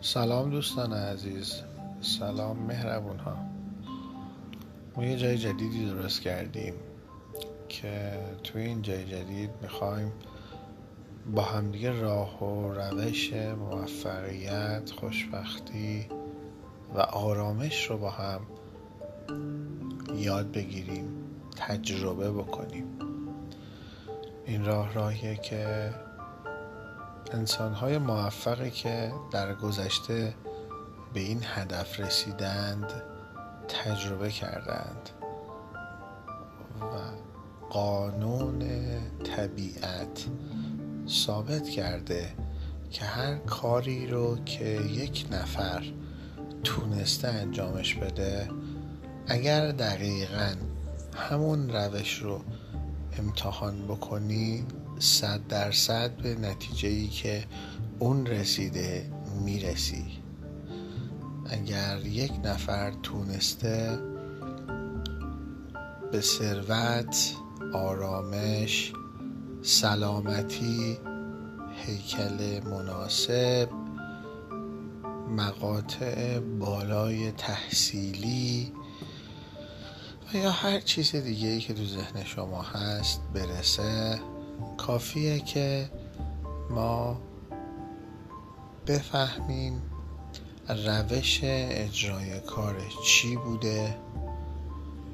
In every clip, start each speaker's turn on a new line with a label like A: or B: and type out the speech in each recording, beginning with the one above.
A: سلام دوستان عزیز. سلام مهربون ها. ما یه جای جدیدی درست کردیم که توی این جای جدید می‌خوایم با همدیگه راه و روش موفقیت خوشبختی و آرامش رو با هم یاد بگیریم تجربه بکنیم. این راه راهیه که انسان های موفقی که در گذشته به این هدف رسیدند تجربه کردند و قانون طبیعت ثابت کرده که هر کاری رو که یک نفر تونسته انجامش بده اگر دقیقا همون روش رو امتحان بکنی صد درصد به نتیجه ای که اون رسیده می‌رسی. اگر یک نفر تونسته به ثروت آرامش سلامتی هیکل مناسب مقاطع بالای تحصیلی و یا هر چیز دیگه ای که تو ذهن شما هست برسه کافیه که ما بفهمیم روش اجرای کار چی بوده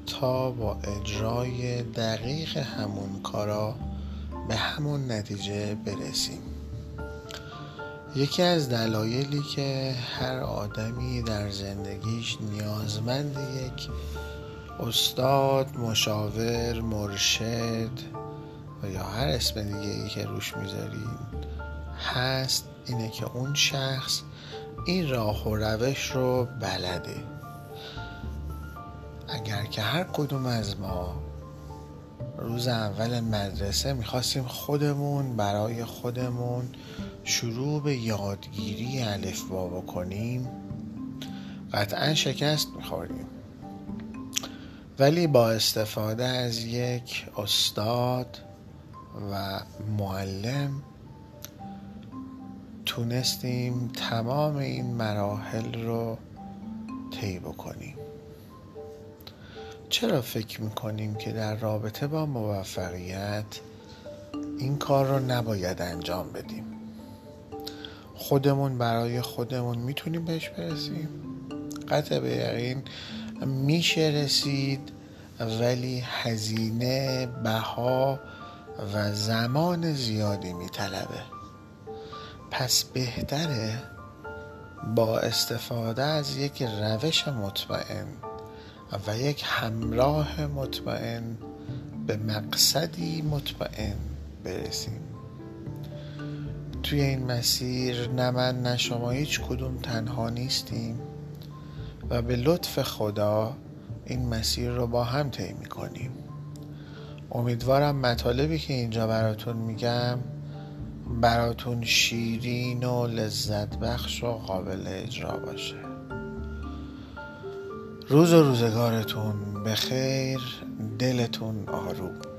A: تا با اجرای دقیق همون کارا به همون نتیجه برسیم. یکی از دلایلی که هر آدمی در زندگیش نیازمند یک استاد مشاور مرشد یا هر اسم دیگه ای که روش می‌ذاریم هست اینه که اون شخص این راه و روش رو بلده. اگر که هر کدوم از ما روز اول مدرسه می‌خواستیم خودمون برای خودمون شروع به یادگیری الفبا بکنیم قطعا شکست می‌خوریم ولی با استفاده از یک استاد و معلم تونستیم تمام این مراحل رو طی بکنیم. چرا فکر می‌کنیم که در رابطه با موفقیت این کار رو نباید انجام بدیم؟ خودمون برای خودمون می‌تونیم بهش برسیم؟ قطع به یقین میشه رسید ولی هزینه بها و زمان زیادی میطلبه. پس بهتره با استفاده از یک روش مطمئن و یک همراه مطمئن به مقصدی مطمئن برسیم. توی این مسیر نه من نه شما هیچ کدوم تنها نیستیم و به لطف خدا این مسیر رو با هم طی می‌کنیم. امیدوارم مطالبی که اینجا براتون میگم براتون شیرین و لذت بخش و قابل اجرا باشه. روز و روزگارتون به خیر دلتون آروم.